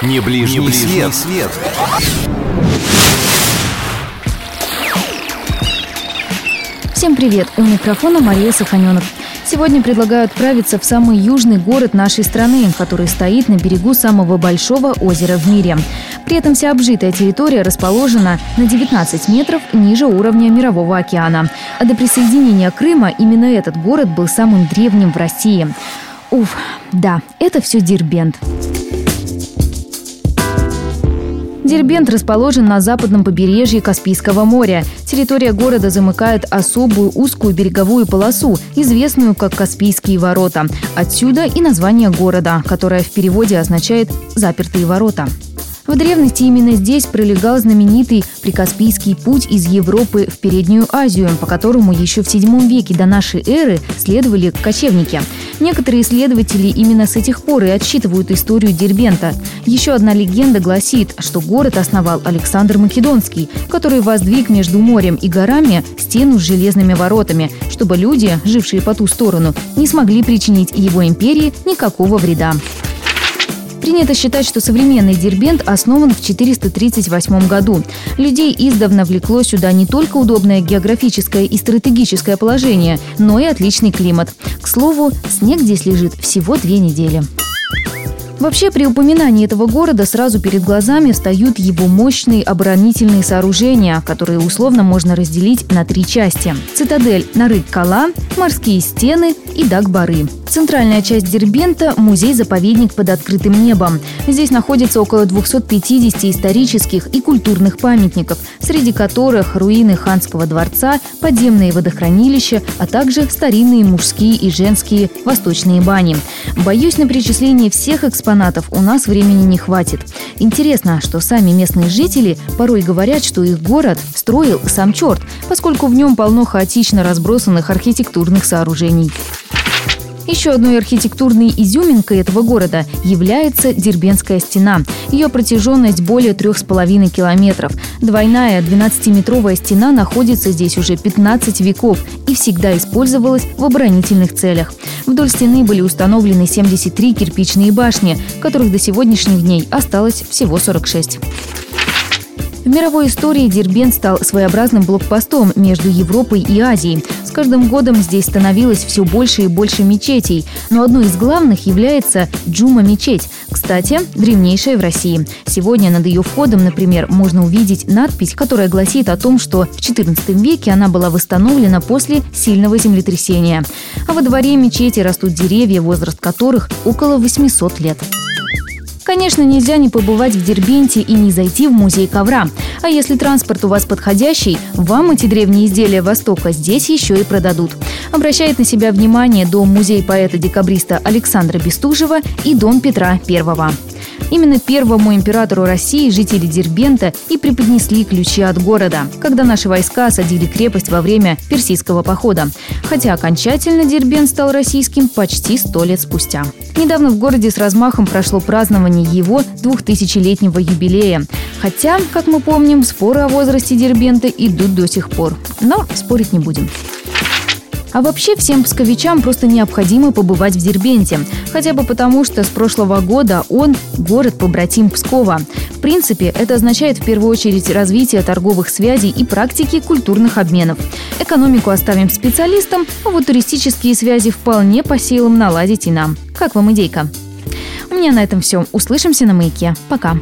Не ближний, Не ближний свет. свет. Всем привет! У микрофона Мария Саханенок. Сегодня предлагаю отправиться в самый южный город нашей страны, который стоит на берегу самого большого озера в мире. При этом вся обжитая территория расположена на 19 метров ниже уровня Мирового океана. А до присоединения Крыма именно этот город был самым древним в России. Уф, да, это все Дербент. Дербент расположен на западном побережье Каспийского моря. Территория города замыкает особую узкую береговую полосу, известную как Каспийские ворота. Отсюда и название города, которое в переводе означает «запертые ворота». В древности именно здесь пролегал знаменитый Прикаспийский путь из Европы в Переднюю Азию, по которому еще в VII веке до нашей эры следовали кочевники. Некоторые исследователи именно с этих пор и отсчитывают историю Дербента. Еще одна легенда гласит, что город основал Александр Македонский, который воздвиг между морем и горами стену с железными воротами, чтобы люди, жившие по ту сторону, не смогли причинить его империи никакого вреда. Принято считать, что современный Дербент основан в 438 году. Людей издавна влекло сюда не только удобное географическое и стратегическое положение, но и отличный климат. К слову, снег здесь лежит всего две недели. Вообще, при упоминании этого города сразу перед глазами встают его мощные оборонительные сооружения, которые условно можно разделить на три части. Цитадель Нарык-Кала, морские стены и Дагбары. Центральная часть Дербента – музей-заповедник под открытым небом. Здесь находится около 250 исторических и культурных памятников, среди которых руины ханского дворца, подземные водохранилища, а также старинные мужские и женские восточные бани. Боюсь, на перечисление всех экспонатов экспонатов у нас времени не хватит. Интересно, что сами местные жители порой говорят, что их город строил сам черт, поскольку в нем полно хаотично разбросанных архитектурных сооружений. Еще одной архитектурной изюминкой этого города является Дербенская стена. Ее протяженность более трех с половиной километров. Двойная 12-метровая стена находится здесь уже 15 веков и всегда использовалась в оборонительных целях. Вдоль стены были установлены 73 кирпичные башни, которых до сегодняшних дней осталось всего 46. В мировой истории Дербент стал своеобразным блокпостом между Европой и Азией. С каждым годом здесь становилось все больше и больше мечетей, но одной из главных является Джума-мечеть, кстати, древнейшая в России. Сегодня над ее входом, например, можно увидеть надпись, которая гласит о том, что в XIV веке она была восстановлена после сильного землетрясения. А во дворе мечети растут деревья, возраст которых около 800 лет. Конечно, нельзя не побывать в Дербенте и не зайти в музей ковра. А если транспорт у вас подходящий, вам эти древние изделия Востока здесь еще и продадут. Обращает на себя внимание дом музей поэта-декабриста Александра Бестужева и дом Петра I. Именно первому императору России жители Дербента и преподнесли ключи от города, когда наши войска осадили крепость во время персидского похода. Хотя окончательно Дербент стал российским почти сто лет спустя. Недавно в городе с размахом прошло празднование его двухтысячелетнего юбилея. Хотя, как мы помним, споры о возрасте Дербента идут до сих пор. Но спорить не будем. А вообще всем псковичам просто необходимо побывать в Дербенте. Хотя бы потому, что с прошлого года он – город-побратим Пскова. В принципе, это означает в первую очередь развитие торговых связей и практики культурных обменов. Экономику оставим специалистам, а вот туристические связи вполне по силам наладить и нам. Как вам идейка? У меня на этом все. Услышимся на маяке. Пока.